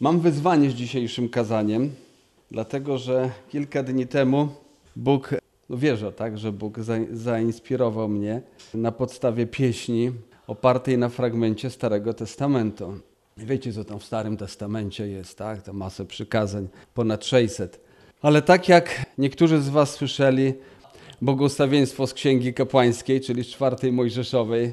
Mam wyzwanie z dzisiejszym kazaniem, dlatego że kilka dni temu Bóg, no wierzę tak, że Bóg za, zainspirował mnie na podstawie pieśni opartej na fragmencie Starego Testamentu. Wiecie, co tam w Starym Testamencie jest, tak? To masę przykazań, ponad 600. Ale tak jak niektórzy z Was słyszeli, błogosławieństwo z Księgi Kapłańskiej, czyli z czwartej Mojżeszowej,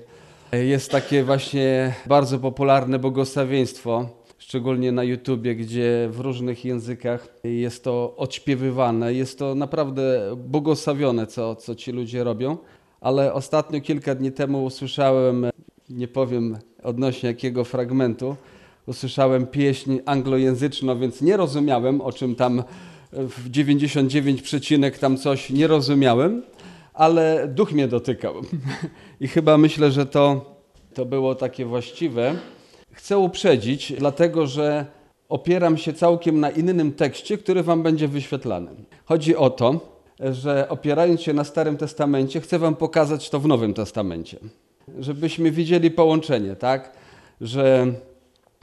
jest takie właśnie bardzo popularne błogosławieństwo, szczególnie na YouTubie, gdzie w różnych językach jest to odśpiewywane. Jest to naprawdę błogosławione, co, co ci ludzie robią. Ale ostatnio, kilka dni temu usłyszałem, nie powiem odnośnie jakiego fragmentu, usłyszałem pieśń anglojęzyczną, więc nie rozumiałem, o czym tam w 99 przecinek tam coś nie rozumiałem, ale duch mnie dotykał. I chyba myślę, że to, to było takie właściwe. Chcę uprzedzić, dlatego że opieram się całkiem na innym tekście, który wam będzie wyświetlany. Chodzi o to, że opierając się na Starym Testamencie, chcę wam pokazać to w Nowym Testamencie. Żebyśmy widzieli połączenie, tak? Że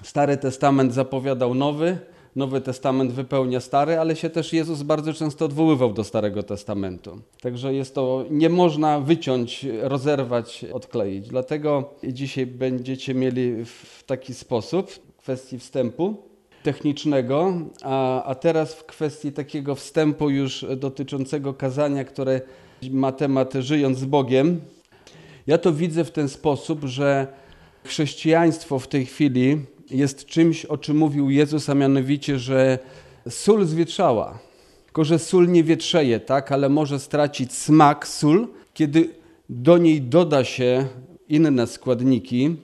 Stary Testament zapowiadał nowy, Nowy Testament wypełnia Stary, ale się też Jezus bardzo często odwoływał do Starego Testamentu. Także jest to, nie można wyciąć, rozerwać, odkleić. Dlatego dzisiaj będziecie mieli w taki sposób, w kwestii wstępu technicznego, a, a teraz w kwestii takiego wstępu już dotyczącego kazania, które ma temat żyjąc z Bogiem. Ja to widzę w ten sposób, że chrześcijaństwo w tej chwili jest czymś, o czym mówił Jezus, a mianowicie, że sól zwietrzała. Tylko, że sól nie wietrzeje, tak, ale może stracić smak sól, kiedy do niej doda się inne składniki,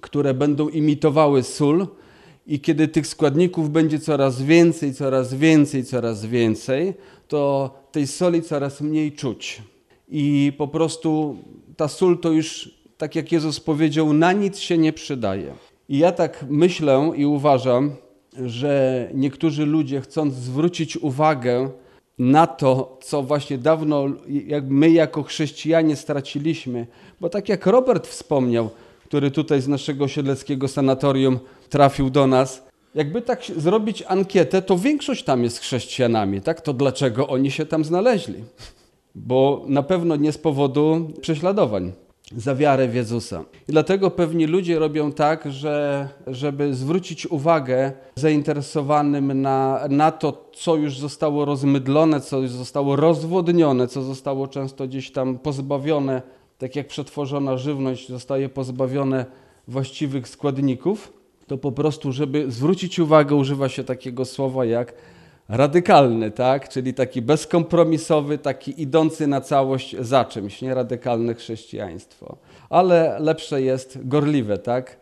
które będą imitowały sól, i kiedy tych składników będzie coraz więcej, coraz więcej, coraz więcej, to tej soli coraz mniej czuć. I po prostu ta sól to już, tak jak Jezus powiedział, na nic się nie przydaje. I ja tak myślę i uważam, że niektórzy ludzie, chcąc zwrócić uwagę na to, co właśnie dawno jak my jako chrześcijanie straciliśmy, bo tak jak Robert wspomniał, który tutaj z naszego siedleckiego sanatorium trafił do nas, jakby tak zrobić ankietę, to większość tam jest chrześcijanami, tak? To dlaczego oni się tam znaleźli? Bo na pewno nie z powodu prześladowań za wiarę w Jezusa. I dlatego pewni ludzie robią tak, że żeby zwrócić uwagę zainteresowanym na, na to, co już zostało rozmydlone, co już zostało rozwodnione, co zostało często gdzieś tam pozbawione, tak jak przetworzona żywność zostaje pozbawione właściwych składników, to po prostu, żeby zwrócić uwagę, używa się takiego słowa jak radykalny, tak? czyli taki bezkompromisowy, taki idący na całość za czymś, nie radykalne chrześcijaństwo. Ale lepsze jest gorliwe, tak?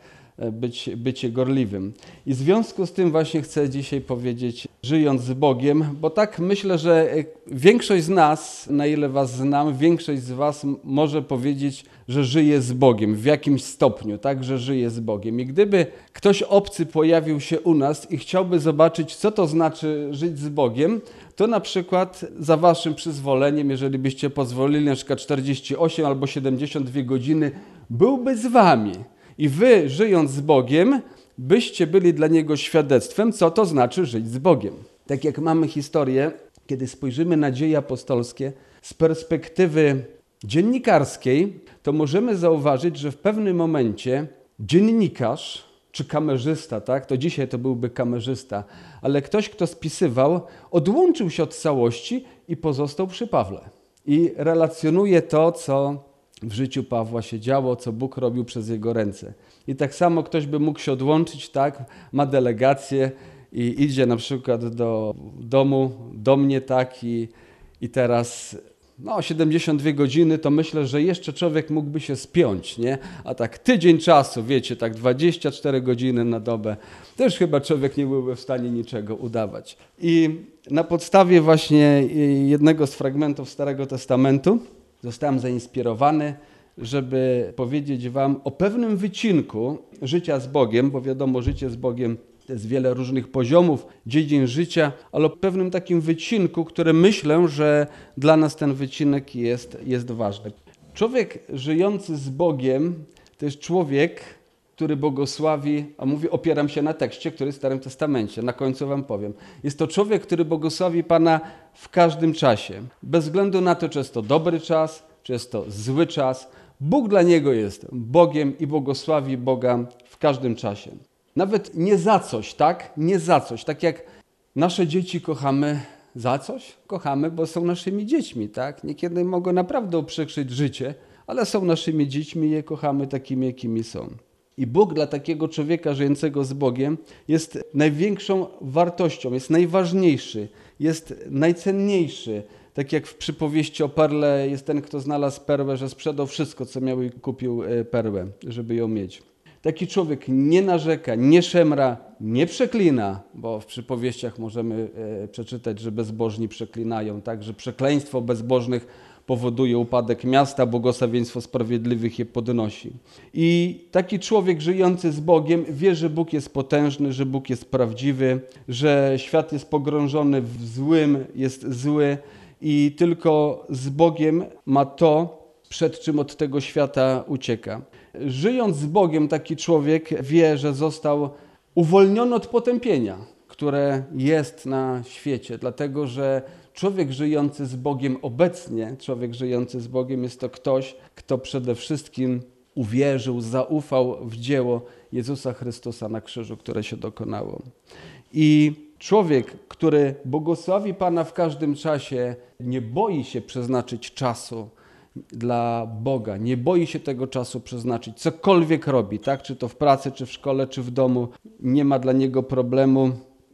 Być, bycie gorliwym. I w związku z tym właśnie chcę dzisiaj powiedzieć, żyjąc z Bogiem, bo tak myślę, że większość z nas, na ile Was znam, większość z Was może powiedzieć, że żyje z Bogiem w jakimś stopniu, tak, że żyje z Bogiem. I gdyby ktoś obcy pojawił się u nas i chciałby zobaczyć, co to znaczy żyć z Bogiem, to na przykład za Waszym przyzwoleniem, jeżeli byście pozwolili na przykład 48 albo 72 godziny, byłby z Wami i wy, żyjąc z Bogiem, byście byli dla Niego świadectwem, co to znaczy żyć z Bogiem. Tak jak mamy historię, kiedy spojrzymy na dzieje apostolskie z perspektywy dziennikarskiej, to możemy zauważyć, że w pewnym momencie dziennikarz czy kamerzysta, tak? To dzisiaj to byłby kamerzysta, ale ktoś, kto spisywał, odłączył się od całości i pozostał przy Pawle. I relacjonuje to, co w życiu Pawła się działo, co Bóg robił przez jego ręce. I tak samo ktoś by mógł się odłączyć, tak, ma delegację i idzie na przykład do domu, do mnie, tak, i, i teraz no 72 godziny, to myślę, że jeszcze człowiek mógłby się spiąć, nie? A tak tydzień czasu, wiecie, tak 24 godziny na dobę, też chyba człowiek nie byłby w stanie niczego udawać. I na podstawie właśnie jednego z fragmentów Starego Testamentu, zostałem zainspirowany, żeby powiedzieć Wam o pewnym wycinku życia z Bogiem, bo wiadomo, życie z Bogiem to jest wiele różnych poziomów, dziedzin życia, ale o pewnym takim wycinku, który myślę, że dla nas ten wycinek jest, jest ważny. Człowiek żyjący z Bogiem to jest człowiek, który błogosławi, a mówię, opieram się na tekście, który jest w Starym Testamencie, na końcu wam powiem. Jest to człowiek, który błogosławi Pana w każdym czasie. Bez względu na to, czy jest to dobry czas, czy jest to zły czas. Bóg dla niego jest Bogiem i błogosławi Boga w każdym czasie. Nawet nie za coś, tak? Nie za coś. Tak jak nasze dzieci kochamy za coś? Kochamy, bo są naszymi dziećmi, tak? Niekiedy mogą naprawdę uprzykrzyć życie, ale są naszymi dziećmi i je kochamy takimi, jakimi są. I Bóg dla takiego człowieka żyjącego z Bogiem jest największą wartością, jest najważniejszy, jest najcenniejszy. Tak jak w przypowieści o perle jest ten, kto znalazł perłę, że sprzedał wszystko, co miał i kupił e, perłę, żeby ją mieć. Taki człowiek nie narzeka, nie szemra, nie przeklina, bo w przypowieściach możemy e, przeczytać, że bezbożni przeklinają, tak, że przekleństwo bezbożnych powoduje upadek miasta, błogosławieństwo sprawiedliwych je podnosi. I taki człowiek żyjący z Bogiem wie, że Bóg jest potężny, że Bóg jest prawdziwy, że świat jest pogrążony w złym, jest zły i tylko z Bogiem ma to, przed czym od tego świata ucieka. Żyjąc z Bogiem, taki człowiek wie, że został uwolniony od potępienia, które jest na świecie, dlatego że człowiek żyjący z Bogiem obecnie, człowiek żyjący z Bogiem jest to ktoś, kto przede wszystkim uwierzył, zaufał w dzieło Jezusa Chrystusa na krzyżu, które się dokonało. I człowiek, który błogosławi Pana w każdym czasie, nie boi się przeznaczyć czasu dla Boga, nie boi się tego czasu przeznaczyć, cokolwiek robi, tak? czy to w pracy, czy w szkole, czy w domu, nie ma dla niego problemu.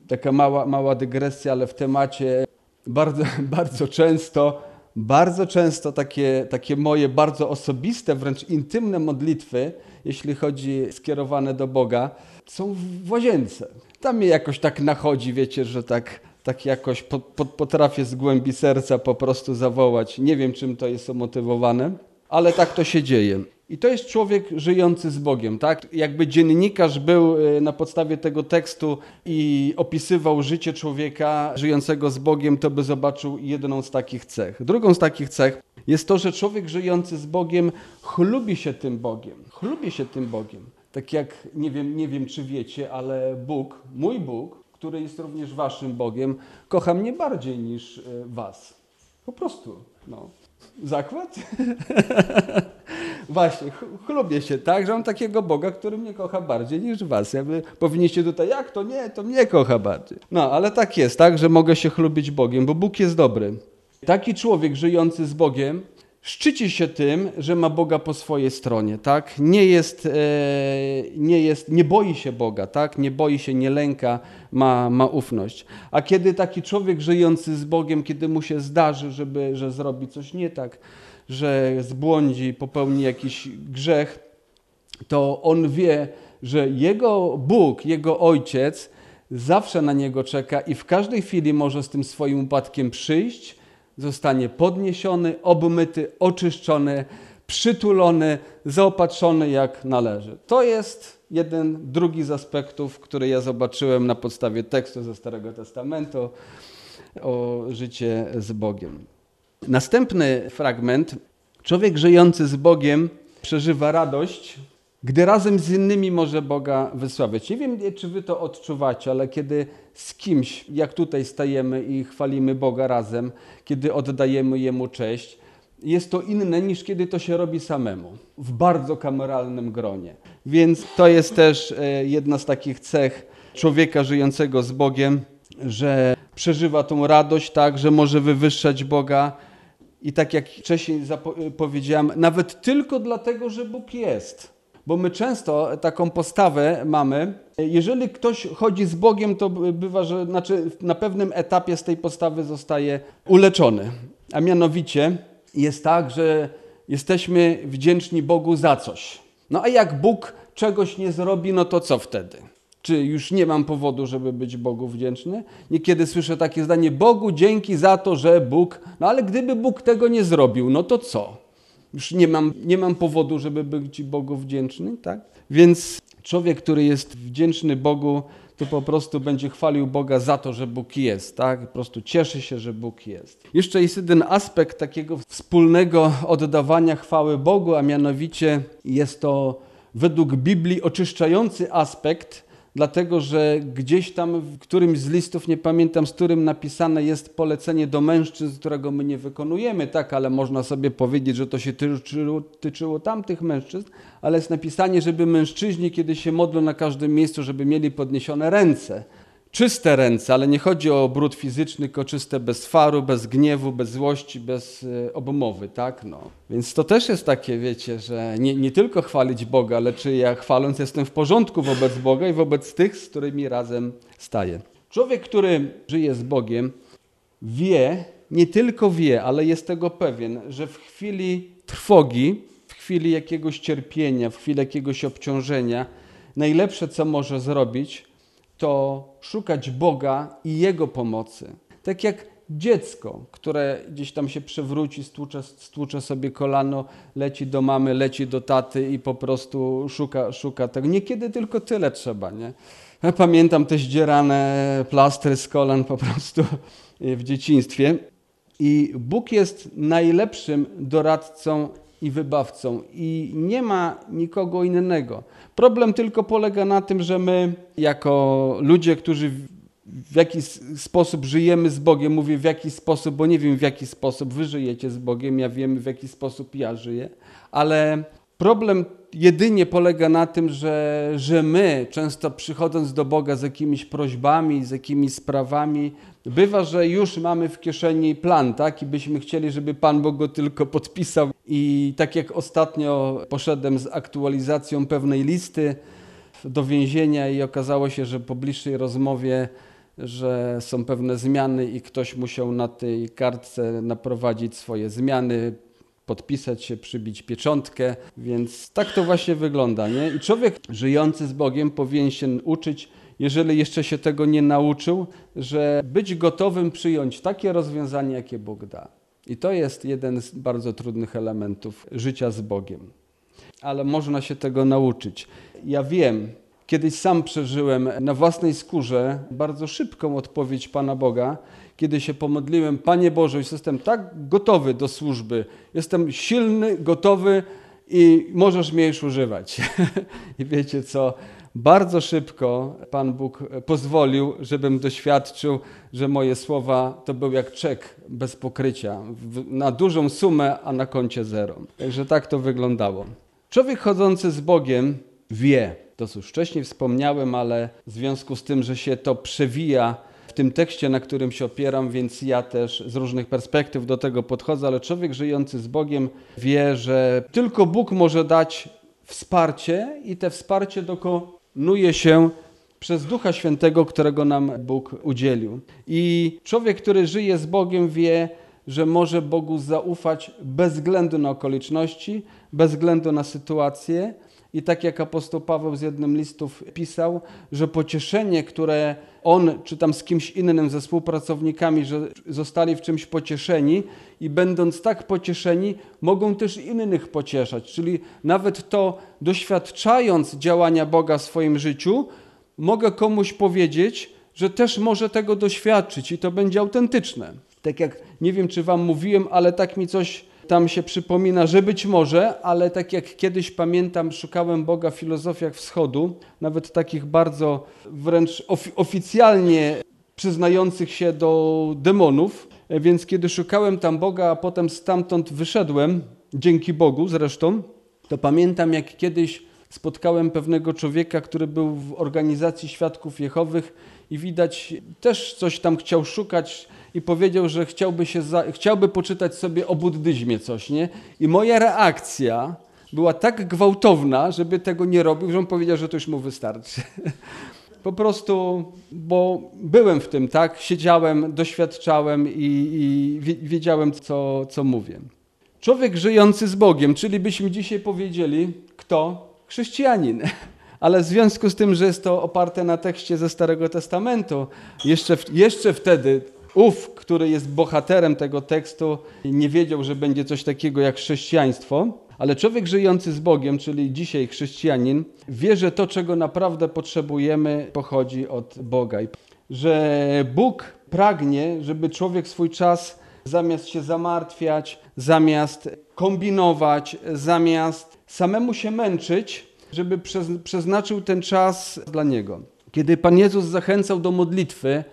Taka mała, mała dygresja, ale w temacie bardzo, bardzo często, bardzo często takie, takie moje bardzo osobiste, wręcz intymne modlitwy, jeśli chodzi skierowane do Boga, są w łazience. Tam mnie jakoś tak nachodzi, wiecie, że tak, tak jakoś po, po, potrafię z głębi serca po prostu zawołać. Nie wiem, czym to jest umotywowane, ale tak to się dzieje. I to jest człowiek żyjący z Bogiem, tak? Jakby dziennikarz był y, na podstawie tego tekstu i opisywał życie człowieka żyjącego z Bogiem, to by zobaczył jedną z takich cech. Drugą z takich cech jest to, że człowiek żyjący z Bogiem chlubi się tym Bogiem. Chlubi się tym Bogiem. Tak jak, nie wiem, nie wiem czy wiecie, ale Bóg, mój Bóg, który jest również waszym Bogiem, kocha mnie bardziej niż y, was. Po prostu, no. Zakład? Właśnie, chlubię się tak, że mam takiego Boga, który mnie kocha bardziej niż was. Jakby powinniście tutaj, jak to nie, to mnie kocha bardziej. No, ale tak jest, tak, że mogę się chlubić Bogiem, bo Bóg jest dobry. Taki człowiek żyjący z Bogiem szczyci się tym, że ma Boga po swojej stronie, tak? Nie jest, e, nie jest, nie boi się Boga, tak? Nie boi się, nie lęka, ma, ma ufność. A kiedy taki człowiek żyjący z Bogiem, kiedy mu się zdarzy, żeby, że zrobi coś nie tak, że zbłądzi, popełni jakiś grzech, to on wie, że jego Bóg, jego Ojciec zawsze na niego czeka i w każdej chwili może z tym swoim upadkiem przyjść, zostanie podniesiony, obmyty, oczyszczony, przytulony, zaopatrzony jak należy. To jest jeden, drugi z aspektów, który ja zobaczyłem na podstawie tekstu ze Starego Testamentu o życie z Bogiem. Następny fragment. Człowiek żyjący z Bogiem przeżywa radość, gdy razem z innymi może Boga wysławiać. Nie wiem, czy wy to odczuwacie, ale kiedy z kimś, jak tutaj stajemy i chwalimy Boga razem, kiedy oddajemy Jemu cześć, jest to inne niż kiedy to się robi samemu, w bardzo kameralnym gronie. Więc to jest też e, jedna z takich cech człowieka żyjącego z Bogiem, że przeżywa tą radość, tak, że może wywyższać Boga, i tak jak wcześniej powiedziałem, nawet tylko dlatego, że Bóg jest. Bo my często taką postawę mamy. Jeżeli ktoś chodzi z Bogiem, to bywa, że znaczy na pewnym etapie z tej postawy zostaje uleczony. A mianowicie jest tak, że jesteśmy wdzięczni Bogu za coś. No a jak Bóg czegoś nie zrobi, no to co wtedy? Czy już nie mam powodu, żeby być Bogu wdzięczny? Niekiedy słyszę takie zdanie: Bogu dzięki za to, że Bóg. No ale gdyby Bóg tego nie zrobił, no to co? Już nie mam, nie mam powodu, żeby być Bogu wdzięczny, tak? Więc człowiek, który jest wdzięczny Bogu, to po prostu będzie chwalił Boga za to, że Bóg jest, tak? Po prostu cieszy się, że Bóg jest. Jeszcze jest jeden aspekt takiego wspólnego oddawania chwały Bogu, a mianowicie jest to według Biblii oczyszczający aspekt, dlatego że gdzieś tam w którymś z listów, nie pamiętam z którym napisane jest polecenie do mężczyzn, którego my nie wykonujemy, tak, ale można sobie powiedzieć, że to się tyczyło, tyczyło tamtych mężczyzn, ale jest napisanie, żeby mężczyźni, kiedy się modlą na każdym miejscu, żeby mieli podniesione ręce czyste ręce, ale nie chodzi o brud fizyczny, tylko czyste bez faru, bez gniewu, bez złości, bez e, obmowy, tak? No. Więc to też jest takie, wiecie, że nie, nie tylko chwalić Boga, ale czy ja chwaląc jestem w porządku wobec Boga i wobec tych, z którymi razem staję. Człowiek, który żyje z Bogiem, wie, nie tylko wie, ale jest tego pewien, że w chwili trwogi, w chwili jakiegoś cierpienia, w chwili jakiegoś obciążenia, najlepsze, co może zrobić, to szukać Boga i Jego pomocy. Tak jak dziecko, które gdzieś tam się przewróci, stłucze, stłucze sobie kolano, leci do mamy, leci do taty i po prostu szuka, szuka tego. Niekiedy tylko tyle trzeba, nie? Ja pamiętam te zdzierane plastry z kolan po prostu w dzieciństwie. I Bóg jest najlepszym doradcą i wybawcą i nie ma nikogo innego. Problem tylko polega na tym, że my, jako ludzie, którzy w jakiś sposób żyjemy z Bogiem, mówię w jaki sposób, bo nie wiem w jaki sposób wy żyjecie z Bogiem, ja wiem w jaki sposób ja żyję, ale problem jedynie polega na tym, że, że my, często przychodząc do Boga z jakimiś prośbami, z jakimiś sprawami, bywa, że już mamy w kieszeni plan, tak? I byśmy chcieli, żeby Pan Bóg go tylko podpisał. I tak jak ostatnio poszedłem z aktualizacją pewnej listy do więzienia i okazało się, że po bliższej rozmowie że są pewne zmiany i ktoś musiał na tej kartce naprowadzić swoje zmiany, podpisać się, przybić pieczątkę, więc tak to właśnie wygląda. Nie? I człowiek żyjący z Bogiem powinien się uczyć, jeżeli jeszcze się tego nie nauczył, że być gotowym przyjąć takie rozwiązanie, jakie Bóg da. I to jest jeden z bardzo trudnych elementów życia z Bogiem. Ale można się tego nauczyć. Ja wiem, kiedyś sam przeżyłem na własnej skórze bardzo szybką odpowiedź Pana Boga, kiedy się pomodliłem, Panie Boże, jestem tak gotowy do służby, jestem silny, gotowy i możesz mnie już używać. I wiecie co? Bardzo szybko Pan Bóg pozwolił, żebym doświadczył, że moje słowa to był jak czek bez pokrycia, na dużą sumę, a na koncie zero. Także tak to wyglądało. Człowiek chodzący z Bogiem wie, to już wcześniej wspomniałem, ale w związku z tym, że się to przewija tym tekście, na którym się opieram, więc ja też z różnych perspektyw do tego podchodzę, ale człowiek żyjący z Bogiem wie, że tylko Bóg może dać wsparcie i te wsparcie dokonuje się przez Ducha Świętego, którego nam Bóg udzielił. I człowiek, który żyje z Bogiem, wie, że może Bogu zaufać bez względu na okoliczności, bez względu na sytuację, i tak jak apostoł Paweł z jednym listów pisał, że pocieszenie, które on czy tam z kimś innym, ze współpracownikami, że zostali w czymś pocieszeni i będąc tak pocieszeni, mogą też innych pocieszać. Czyli nawet to doświadczając działania Boga w swoim życiu, mogę komuś powiedzieć, że też może tego doświadczyć i to będzie autentyczne. Tak jak nie wiem, czy Wam mówiłem, ale tak mi coś tam się przypomina, że być może, ale tak jak kiedyś pamiętam, szukałem Boga w filozofiach wschodu, nawet takich bardzo wręcz ofi oficjalnie przyznających się do demonów, więc kiedy szukałem tam Boga, a potem stamtąd wyszedłem, dzięki Bogu zresztą, to pamiętam jak kiedyś spotkałem pewnego człowieka, który był w organizacji Świadków Jehowych i widać też coś tam chciał szukać, i powiedział, że chciałby, się za, chciałby poczytać sobie o buddyzmie coś, nie? I moja reakcja była tak gwałtowna, żeby tego nie robił, że on powiedział, że to już mu wystarczy. Po prostu, bo byłem w tym, tak? Siedziałem, doświadczałem i, i wiedziałem, co, co mówię. Człowiek żyjący z Bogiem, czyli byśmy dzisiaj powiedzieli, kto? Chrześcijanin. Ale w związku z tym, że jest to oparte na tekście ze Starego Testamentu, jeszcze, jeszcze wtedy ów, który jest bohaterem tego tekstu, nie wiedział, że będzie coś takiego jak chrześcijaństwo, ale człowiek żyjący z Bogiem, czyli dzisiaj chrześcijanin, wie, że to, czego naprawdę potrzebujemy, pochodzi od Boga. Że Bóg pragnie, żeby człowiek swój czas zamiast się zamartwiać, zamiast kombinować, zamiast samemu się męczyć, żeby przeznaczył ten czas dla Niego. Kiedy Pan Jezus zachęcał do modlitwy,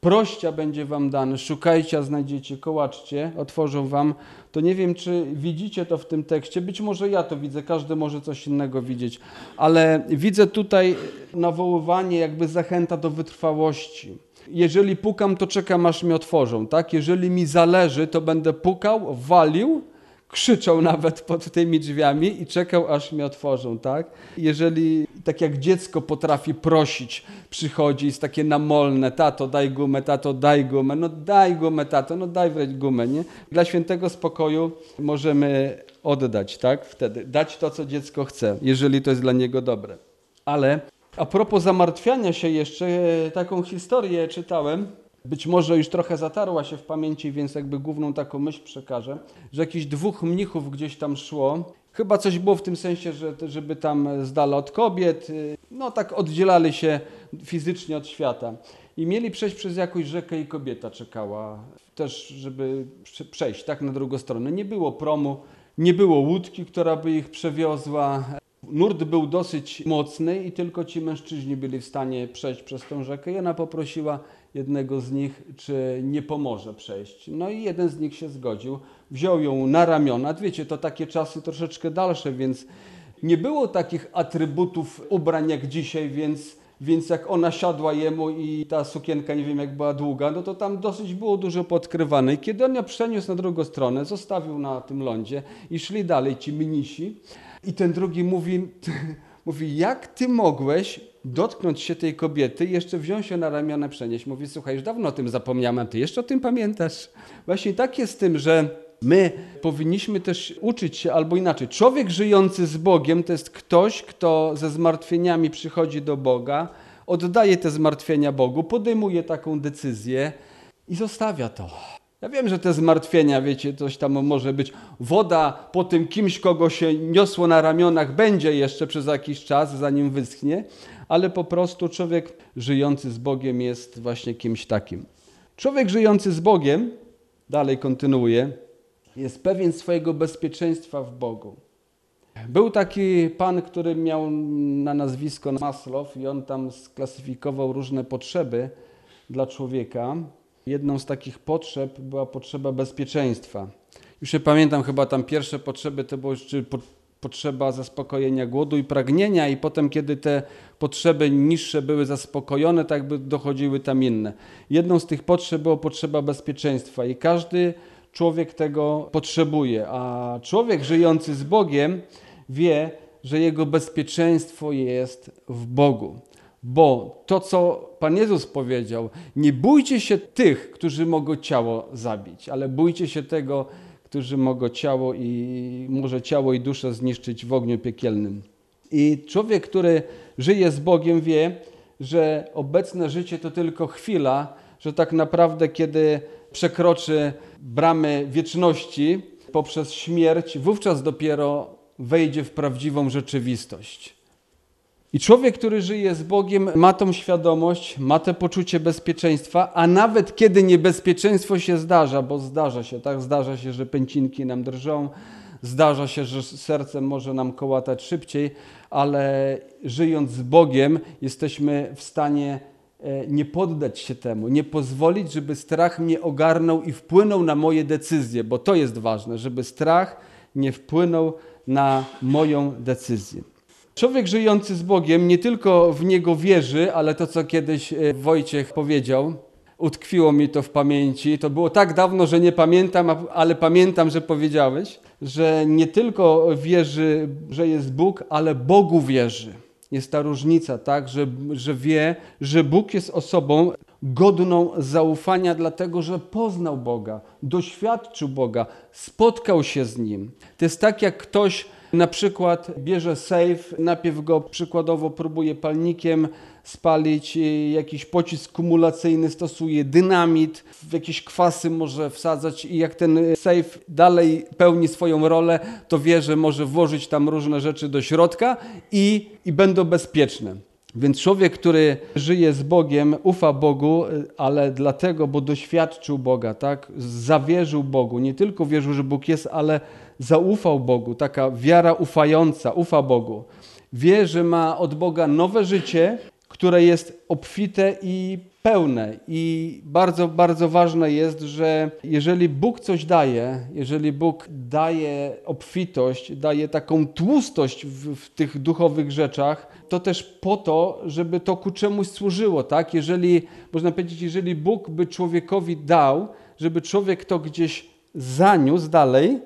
prościa będzie wam dane, szukajcie, a znajdziecie, kołaczcie, otworzą wam, to nie wiem, czy widzicie to w tym tekście, być może ja to widzę, każdy może coś innego widzieć, ale widzę tutaj nawoływanie, jakby zachęta do wytrwałości. Jeżeli pukam, to czekam, aż mi otworzą, tak? Jeżeli mi zależy, to będę pukał, walił, krzyczał nawet pod tymi drzwiami i czekał, aż mi otworzą, tak? Jeżeli tak jak dziecko potrafi prosić, przychodzi, jest takie namolne, tato daj gumę, tato daj gumę, no daj gumę, tato, no daj wreć gumę, nie? Dla świętego spokoju możemy oddać, tak? Wtedy dać to, co dziecko chce, jeżeli to jest dla niego dobre. Ale a propos zamartwiania się jeszcze, taką historię czytałem, być może już trochę zatarła się w pamięci, więc jakby główną taką myśl przekażę, że jakichś dwóch mnichów gdzieś tam szło. Chyba coś było w tym sensie, że, żeby tam z dala od kobiet, y, no tak oddzielali się fizycznie od świata. I mieli przejść przez jakąś rzekę i kobieta czekała też, żeby przejść tak na drugą stronę. Nie było promu, nie było łódki, która by ich przewiozła. Nurt był dosyć mocny i tylko ci mężczyźni byli w stanie przejść przez tą rzekę. I ona poprosiła jednego z nich, czy nie pomoże przejść. No i jeden z nich się zgodził, wziął ją na ramiona. Wiecie, to takie czasy troszeczkę dalsze, więc nie było takich atrybutów ubrań jak dzisiaj, więc, więc jak ona siadła jemu i ta sukienka, nie wiem jak była długa, no to tam dosyć było dużo podkrywane. I kiedy on ją przeniósł na drugą stronę, zostawił na tym lądzie i szli dalej ci mnisi. I ten drugi mówi, mówi, jak ty mogłeś dotknąć się tej kobiety jeszcze wziąć się na ramiona, przenieść. Mówi, słuchaj, już dawno o tym zapomniałem, ty jeszcze o tym pamiętasz? Właśnie tak jest z tym, że my powinniśmy też uczyć się, albo inaczej. Człowiek żyjący z Bogiem to jest ktoś, kto ze zmartwieniami przychodzi do Boga, oddaje te zmartwienia Bogu, podejmuje taką decyzję i zostawia to. Ja wiem, że te zmartwienia, wiecie, coś tam może być. Woda po tym kimś, kogo się niosło na ramionach, będzie jeszcze przez jakiś czas, zanim wyschnie, ale po prostu człowiek żyjący z Bogiem jest właśnie kimś takim. Człowiek żyjący z Bogiem, dalej kontynuuje, jest pewien swojego bezpieczeństwa w Bogu. Był taki pan, który miał na nazwisko Maslow i on tam sklasyfikował różne potrzeby dla człowieka. Jedną z takich potrzeb była potrzeba bezpieczeństwa. Już nie pamiętam, chyba tam pierwsze potrzeby to było czy potrzeba zaspokojenia głodu i pragnienia, i potem, kiedy te potrzeby niższe były zaspokojone, tak by dochodziły tam inne. Jedną z tych potrzeb była potrzeba bezpieczeństwa, i każdy człowiek tego potrzebuje, a człowiek żyjący z Bogiem wie, że jego bezpieczeństwo jest w Bogu. Bo to, co Pan Jezus powiedział, nie bójcie się tych, którzy mogą ciało zabić, ale bójcie się tego, którzy mogą ciało i może ciało i duszę zniszczyć w ogniu piekielnym. I człowiek, który żyje z Bogiem, wie, że obecne życie to tylko chwila, że tak naprawdę, kiedy przekroczy bramy wieczności poprzez śmierć, wówczas dopiero wejdzie w prawdziwą rzeczywistość. I człowiek, który żyje z Bogiem, ma tą świadomość, ma to poczucie bezpieczeństwa, a nawet kiedy niebezpieczeństwo się zdarza, bo zdarza się, tak? Zdarza się, że pęcinki nam drżą, zdarza się, że serce może nam kołatać szybciej, ale żyjąc z Bogiem, jesteśmy w stanie e, nie poddać się temu, nie pozwolić, żeby strach mnie ogarnął i wpłynął na moje decyzje, bo to jest ważne, żeby strach nie wpłynął na moją decyzję. Człowiek żyjący z Bogiem nie tylko w Niego wierzy, ale to, co kiedyś e, Wojciech powiedział, utkwiło mi to w pamięci. To było tak dawno, że nie pamiętam, ale pamiętam, że powiedziałeś, że nie tylko wierzy, że jest Bóg, ale Bogu wierzy. Jest ta różnica, tak, że, że wie, że Bóg jest osobą godną zaufania, dlatego że poznał Boga, doświadczył Boga, spotkał się z Nim. To jest tak, jak ktoś na przykład bierze safe, najpierw go przykładowo próbuje palnikiem spalić, jakiś pocisk kumulacyjny stosuje, dynamit, w jakieś kwasy może wsadzać i jak ten safe dalej pełni swoją rolę, to wie, że może włożyć tam różne rzeczy do środka i, i będą bezpieczne. Więc człowiek, który żyje z Bogiem, ufa Bogu, ale dlatego, bo doświadczył Boga, tak? Zawierzył Bogu. Nie tylko wierzył, że Bóg jest, ale zaufał Bogu. Taka wiara ufająca, ufa Bogu. Wie, że ma od Boga nowe życie, które jest obfite i pełne. I bardzo, bardzo ważne jest, że jeżeli Bóg coś daje, jeżeli Bóg daje obfitość, daje taką tłustość w, w, tych duchowych rzeczach, to też po to, żeby to ku czemuś służyło, tak? Jeżeli, można powiedzieć, jeżeli Bóg by człowiekowi dał, żeby człowiek to gdzieś zaniósł dalej,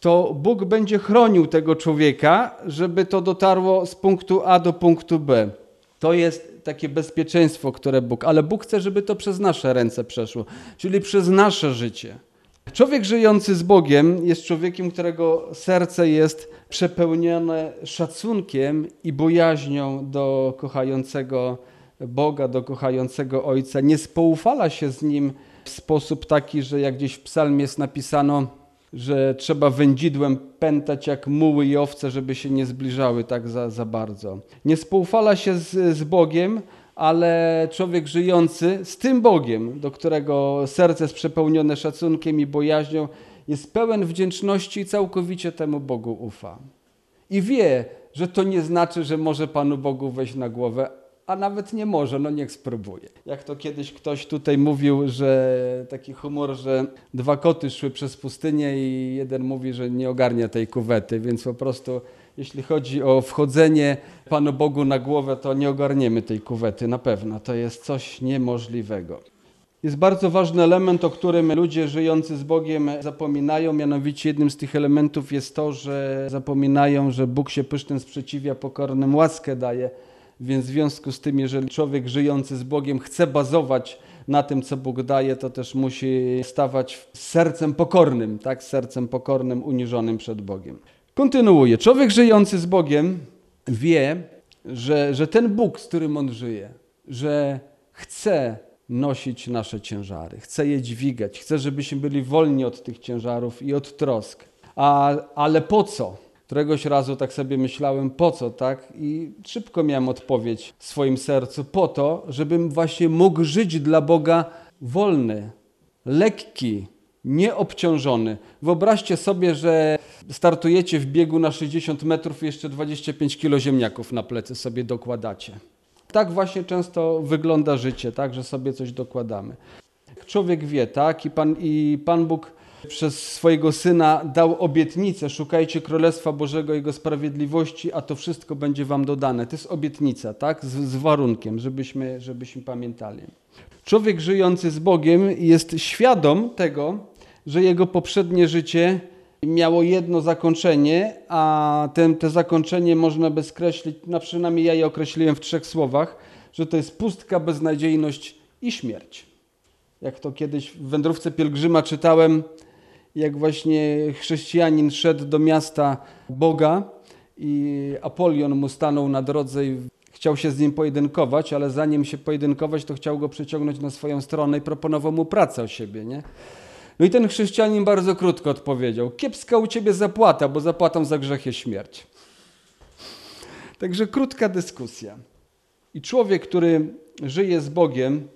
to Bóg będzie chronił tego człowieka, żeby to dotarło z punktu A do punktu B. To jest takie bezpieczeństwo, które Bóg, ale Bóg chce, żeby to przez nasze ręce przeszło, czyli przez nasze życie. Człowiek żyjący z Bogiem jest człowiekiem, którego serce jest przepełnione szacunkiem i bojaźnią do kochającego Boga, do kochającego Ojca. Nie spoufala się z Nim w sposób taki, że jak gdzieś w psalmie jest napisano, że trzeba wędzidłem pętać jak muły i owce, żeby się nie zbliżały tak za, za bardzo. Nie spoufala się z, z Bogiem, ale człowiek żyjący z tym Bogiem, do którego serce jest przepełnione szacunkiem i bojaźnią, jest pełen wdzięczności i całkowicie temu Bogu ufa. I wie, że to nie znaczy, że może Panu Bogu wejść na głowę, a nawet nie może, no niech spróbuje. Jak to kiedyś ktoś tutaj mówił, że taki humor, że dwa koty szły przez pustynię i jeden mówi, że nie ogarnia tej kuwety, więc po prostu jeśli chodzi o wchodzenie Panu Bogu na głowę, to nie ogarniemy tej kuwety na pewno. To jest coś niemożliwego. Jest bardzo ważny element, o którym ludzie żyjący z Bogiem zapominają. Mianowicie jednym z tych elementów jest to, że zapominają, że Bóg się pysznym sprzeciwia, pokornym łaskę daje. Więc w związku z tym, jeżeli człowiek żyjący z Bogiem chce bazować na tym, co Bóg daje, to też musi stawać sercem pokornym, tak? Sercem pokornym, uniżonym przed Bogiem. Kontynuuję. Człowiek żyjący z Bogiem wie, że, że ten Bóg, z którym on żyje, że chce nosić nasze ciężary, chce je dźwigać, chce, żebyśmy byli wolni od tych ciężarów i od trosk. A, ale po co? Któregoś razu tak sobie myślałem, po co, tak? I szybko miałem odpowiedź w swoim sercu, po to, żebym właśnie mógł żyć dla Boga wolny, lekki, nieobciążony. Wyobraźcie sobie, że startujecie w biegu na 60 metrów i jeszcze 25 kilo ziemniaków na plecy sobie dokładacie. Tak właśnie często wygląda życie, tak, że sobie coś dokładamy. Człowiek wie, tak, i Pan, i Pan Bóg przez swojego Syna dał obietnicę, szukajcie Królestwa Bożego i Jego sprawiedliwości, a to wszystko będzie wam dodane. To jest obietnica, tak? Z, z, warunkiem, żebyśmy, żebyśmy pamiętali. Człowiek żyjący z Bogiem jest świadom tego, że jego poprzednie życie miało jedno zakończenie, a ten, to zakończenie można by skreślić, na przynajmniej ja je określiłem w trzech słowach, że to jest pustka, beznadziejność i śmierć. Jak to kiedyś w wędrówce pielgrzyma czytałem, jak właśnie chrześcijanin szedł do miasta Boga i Apolion mu stanął na drodze i chciał się z nim pojedynkować, ale zanim się pojedynkować, to chciał go przyciągnąć na swoją stronę i proponował mu pracę o siebie, nie? No i ten chrześcijanin bardzo krótko odpowiedział: Kiepska u ciebie zapłata, bo zapłatą za grzech jest śmierć. Także krótka dyskusja. I człowiek, który żyje z Bogiem,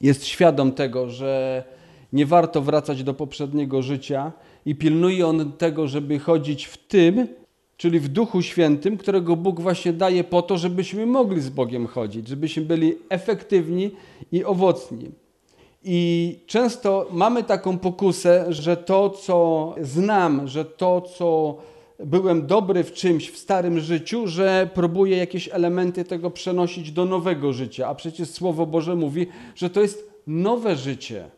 jest świadom tego, że nie warto wracać do poprzedniego życia i pilnuje on tego, żeby chodzić w tym, czyli w Duchu Świętym, którego Bóg właśnie daje po to, żebyśmy mogli z Bogiem chodzić, żebyśmy byli efektywni i owocni. I często mamy taką pokusę, że to, co znam, że to, co byłem dobry w czymś w starym życiu, że próbuję jakieś elementy tego przenosić do nowego życia. A przecież Słowo Boże mówi, że to jest nowe życie.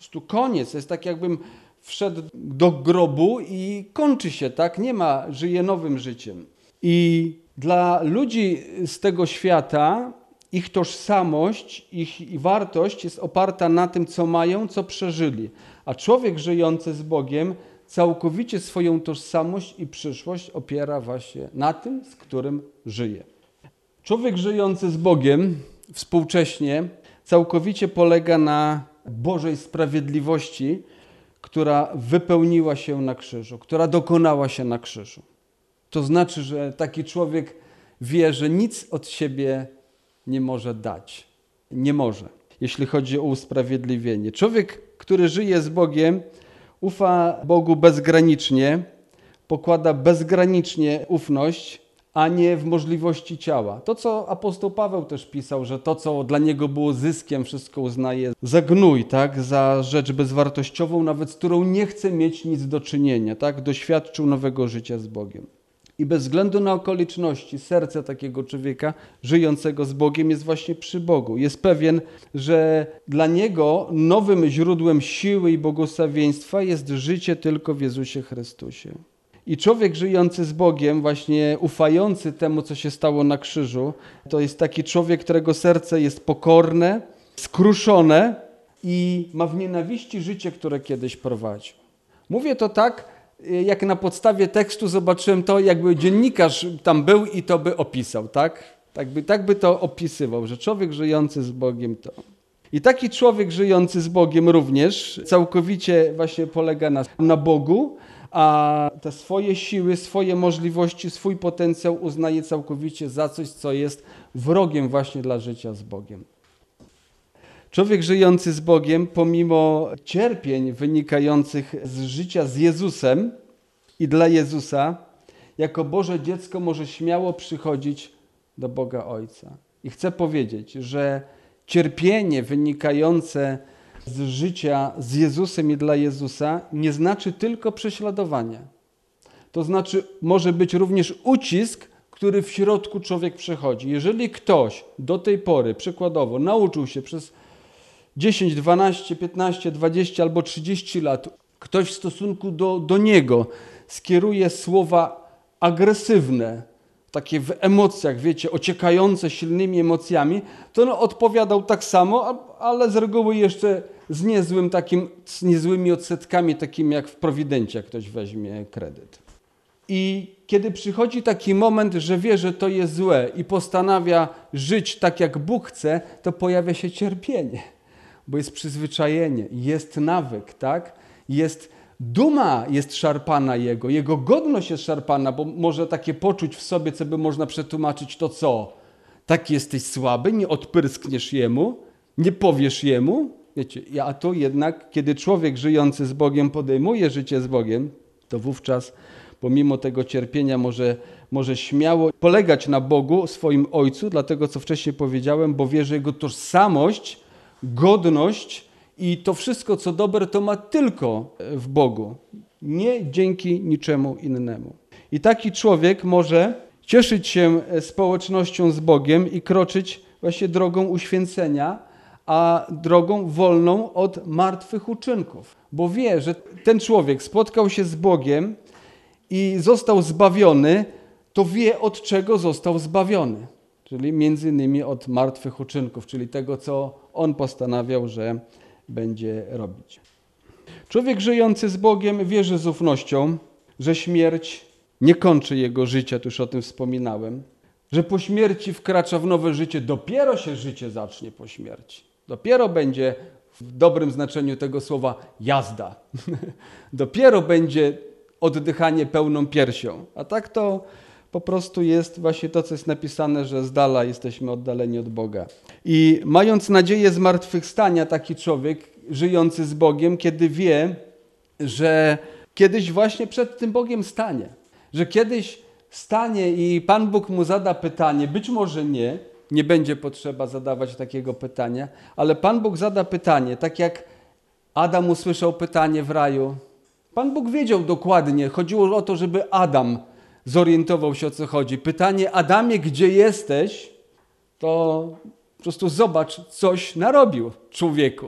Prostu koniec. Jest tak, jakbym wszedł do grobu i kończy się, tak? Nie ma, żyje nowym życiem. I dla ludzi z tego świata ich tożsamość, ich wartość jest oparta na tym, co mają, co przeżyli. A człowiek żyjący z Bogiem całkowicie swoją tożsamość i przyszłość opiera właśnie na tym, z którym żyje. Człowiek żyjący z Bogiem współcześnie całkowicie polega na Bożej sprawiedliwości, która wypełniła się na krzyżu, która dokonała się na krzyżu. To znaczy, że taki człowiek wie, że nic od siebie nie może dać. Nie może, jeśli chodzi o usprawiedliwienie. Człowiek, który żyje z Bogiem, ufa Bogu bezgranicznie, pokłada bezgranicznie ufność, a nie w możliwości ciała. To, co apostoł Paweł też pisał, że to, co dla niego było zyskiem, wszystko uznaje za gnój, tak? za rzecz bezwartościową, nawet z którą nie chce mieć nic do czynienia. Tak? Doświadczył nowego życia z Bogiem. I bez względu na okoliczności, serce takiego człowieka żyjącego z Bogiem jest właśnie przy Bogu. Jest pewien, że dla niego nowym źródłem siły i błogosławieństwa jest życie tylko w Jezusie Chrystusie. I człowiek żyjący z Bogiem, właśnie ufający temu, co się stało na krzyżu, to jest taki człowiek, którego serce jest pokorne, skruszone i ma w nienawiści życie, które kiedyś prowadził. Mówię to tak, jak na podstawie tekstu zobaczyłem to, jakby dziennikarz tam był i to by opisał, tak? Tak by, tak by to opisywał, że człowiek żyjący z Bogiem to. I taki człowiek żyjący z Bogiem również całkowicie właśnie polega na, na Bogu, a te swoje siły, swoje możliwości, swój potencjał uznaje całkowicie za coś, co jest wrogiem właśnie dla życia z Bogiem. Człowiek żyjący z Bogiem, pomimo cierpień wynikających z życia z Jezusem i dla Jezusa, jako Boże dziecko może śmiało przychodzić do Boga Ojca. I chcę powiedzieć, że cierpienie wynikające z życia z Jezusem i dla Jezusa nie znaczy tylko prześladowanie. To znaczy może być również ucisk, który w środku człowiek przechodzi. Jeżeli ktoś do tej pory, przykładowo, nauczył się przez 10, 12, 15, 20 albo 30 lat, ktoś w stosunku do, do niego skieruje słowa agresywne, takie w emocjach, wiecie, ociekające silnymi emocjami, to on odpowiadał tak samo, ale z reguły jeszcze z niezłym takim, z niezłymi odsetkami, takimi jak w Prowidencie, ktoś weźmie kredyt. I kiedy przychodzi taki moment, że wie, że to jest złe i postanawia żyć tak, jak Bóg chce, to pojawia się cierpienie, bo jest przyzwyczajenie, jest nawyk, tak? Jest duma jest szarpana jego, jego godność jest szarpana, bo może takie poczuć w sobie, co by można przetłumaczyć to co? Tak jesteś słaby, nie odpryskniesz jemu, nie powiesz jemu. Wiecie, a to jednak, kiedy człowiek żyjący z Bogiem podejmuje życie z Bogiem, to wówczas pomimo tego cierpienia może, może śmiało polegać na Bogu, swoim Ojcu, dlatego co wcześniej powiedziałem, bo wie, że jego tożsamość, godność i to wszystko, co dobre, to ma tylko w Bogu, nie dzięki niczemu innemu. I taki człowiek może cieszyć się społecznością z Bogiem i kroczyć właśnie drogą uświęcenia, a drogą wolną od martwych uczynków. Bo wie, że ten człowiek spotkał się z Bogiem i został zbawiony, to wie od czego został zbawiony. Czyli między innymi od martwych uczynków, czyli tego, co on postanawiał, że będzie robić. Człowiek żyjący z Bogiem wierzy z ufnością, że śmierć nie kończy jego życia, tu już o tym wspominałem, że po śmierci wkracza w nowe życie, dopiero się życie zacznie po śmierci. Dopiero będzie w dobrym znaczeniu tego słowa jazda. dopiero będzie oddychanie pełną piersią. A tak to po prostu jest właśnie to, co jest napisane, że z dala jesteśmy oddaleni od Boga. I mając nadzieję zmartwychwstania, taki człowiek żyjący z Bogiem, kiedy wie, że kiedyś właśnie przed tym Bogiem stanie, że kiedyś stanie i Pan Bóg mu zada pytanie, być może nie, nie będzie potrzeba zadawać takiego pytania, ale Pan Bóg zada pytanie, tak jak Adam usłyszał pytanie w raju. Pan Bóg wiedział dokładnie, chodziło o to, żeby Adam zorientował się o co chodzi. Pytanie, Adamie, gdzie jesteś? To po prostu zobacz, coś narobił człowieku.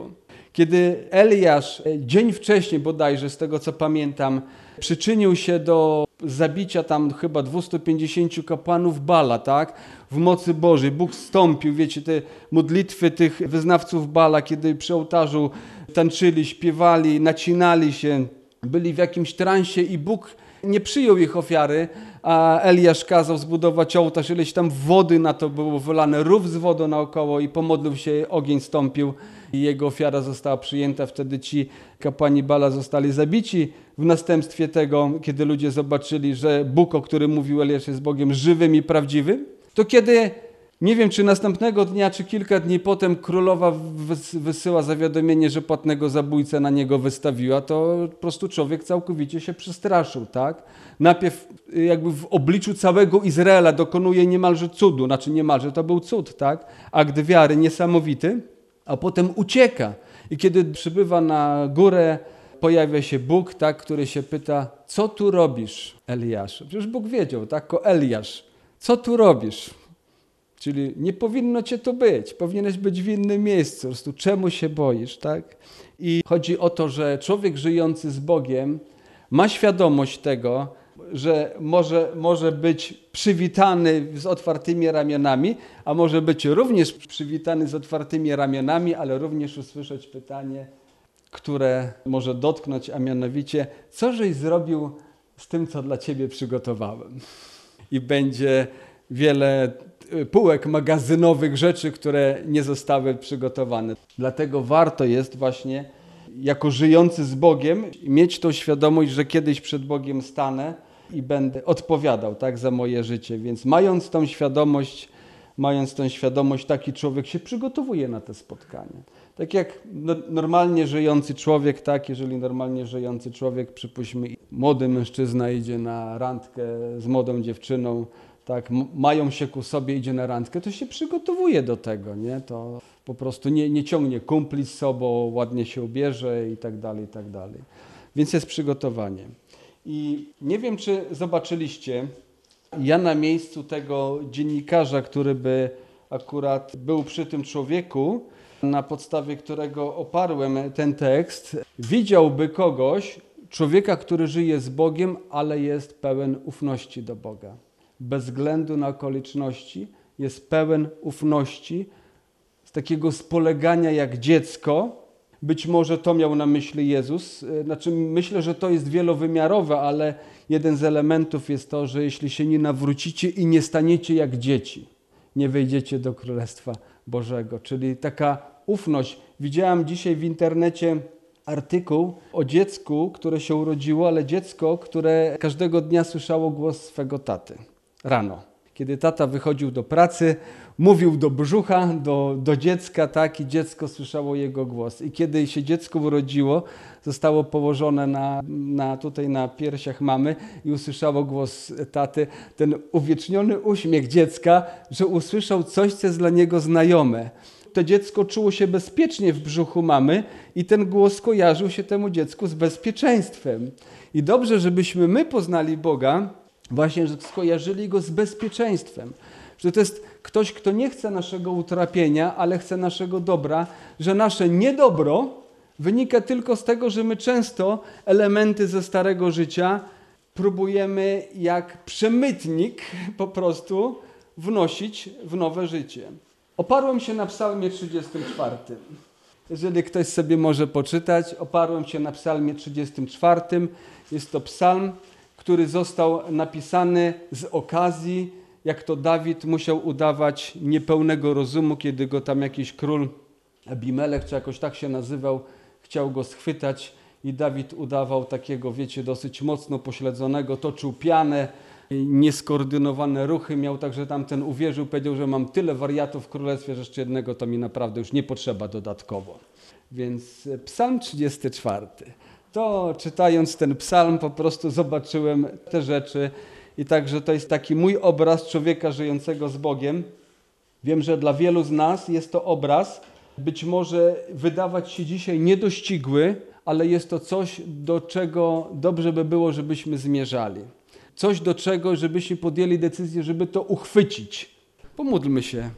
Kiedy Eliasz e, dzień wcześniej bodajże, z tego co pamiętam, przyczynił się do zabicia tam chyba 250 kapłanów Bala, tak? W mocy Bożej. Bóg stąpił, wiecie, te modlitwy tych wyznawców Bala, kiedy przy ołtarzu tańczyli, śpiewali, nacinali się, byli w jakimś transie i Bóg nie przyjął ich ofiary, a Eliasz kazał zbudować ołtarz, ileś tam wody na to było wylane, rów z wodą naokoło i pomodlił się, ogień stąpił i jego ofiara została przyjęta. Wtedy ci kapłani Bala zostali zabici w następstwie tego, kiedy ludzie zobaczyli, że Bóg, o którym mówił Eliasz jest Bogiem żywym i prawdziwym. To kiedy Nie wiem, czy następnego dnia, czy kilka dni potem królowa wys- wysyła zawiadomienie, że płatnego zabójcę na niego wystawiła, to po prostu człowiek całkowicie się przestraszył, tak? Najpierw y, jakby w obliczu całego Izraela dokonuje niemalże cudu, znaczy niemalże, to był cud, tak? Akt wiary niesamowity, a potem ucieka. I kiedy przybywa na górę, pojawia się Bóg, tak, który się pyta, co tu robisz, Eliaszu? Przecież Bóg wiedział, tak, ko Eliasz, co tu robisz? Czyli nie powinno cię tu być, powinieneś być w innym miejscu. Po prostu czemu się boisz, tak? I chodzi o to, że człowiek żyjący z Bogiem ma świadomość tego, że może, może być przywitany z otwartymi ramionami, a może być również przywitany z otwartymi ramionami, ale również usłyszeć pytanie, które może dotknąć, a mianowicie, co żeś zrobił z tym, co dla ciebie przygotowałem? I będzie wiele półek magazynowych rzeczy, które nie zostały przygotowane. Dlatego warto jest właśnie, jako żyjący z Bogiem, mieć tą świadomość, że kiedyś przed Bogiem stanę i będę odpowiadał tak, za moje życie. Więc mając tą świadomość, mając tą świadomość, taki człowiek się przygotowuje na te spotkanie. Tak jak no, normalnie żyjący człowiek, tak, jeżeli normalnie żyjący człowiek, przypuśćmy, młody mężczyzna idzie na randkę z młodą dziewczyną, tak, mają się ku sobie, idzie na randkę, to się przygotowuje do tego, nie? To po prostu nie, nie ciągnie kumpli z sobą, ładnie się ubierze i tak dalej, i tak dalej. Więc jest przygotowanie. I nie wiem, czy zobaczyliście, ja na miejscu tego dziennikarza, który by akurat był przy tym człowieku, na podstawie którego oparłem ten tekst, widziałby kogoś, człowieka, który żyje z Bogiem, ale jest pełen ufności do Boga. Bez względu na okoliczności jest pełen ufności, z takiego spolegania jak dziecko. Być może to miał na myśli Jezus. Znaczy, myślę, że to jest wielowymiarowe, ale jeden z elementów jest to, że jeśli się nie nawrócicie i nie staniecie jak dzieci, nie wejdziecie do Królestwa Bożego. Czyli taka ufność. Widziałem dzisiaj w internecie artykuł o dziecku, które się urodziło, ale dziecko, które każdego dnia słyszało głos swego taty rano. Kiedy tata wychodził do pracy, mówił do brzucha, do, do dziecka, tak, i dziecko słyszało jego głos. I kiedy się dziecko urodziło, zostało położone na, na, tutaj na piersiach mamy i usłyszało głos taty, ten uwieczniony uśmiech dziecka, że usłyszał coś, co jest dla niego znajome. To dziecko czuło się bezpiecznie w brzuchu mamy i ten głos kojarzył się temu dziecku z bezpieczeństwem. I dobrze, żebyśmy my poznali Boga, właśnie, że skojarzyli go z bezpieczeństwem. Że to jest ktoś, kto nie chce naszego utrapienia, ale chce naszego dobra, że nasze niedobro wynika tylko z tego, że my często elementy ze starego życia próbujemy jak przemytnik po prostu wnosić w nowe życie. Oparłem się na psalmie 34. Jeżeli ktoś sobie może poczytać, oparłem się na psalmie 34. Jest to psalm, który został napisany z okazji, jak to Dawid musiał udawać niepełnego rozumu, kiedy go tam jakiś król Abimelech, czy jakoś tak się nazywał, chciał go schwytać i Dawid udawał takiego, wiecie, dosyć mocno pośledzonego, toczył pianę, nieskoordynowane ruchy miał, także tamten uwierzył, powiedział, że mam tyle wariatów w królestwie, że jeszcze jednego to mi naprawdę już nie potrzeba dodatkowo. Więc psalm 34 to czytając ten psalm po prostu zobaczyłem te rzeczy i także to jest taki mój obraz człowieka żyjącego z Bogiem. Wiem, że dla wielu z nas jest to obraz, być może wydawać się dzisiaj niedościgły, ale jest to coś, do czego dobrze by było, żebyśmy zmierzali. Coś, do czego, żebyśmy podjęli decyzję, żeby to uchwycić. Pomódlmy się.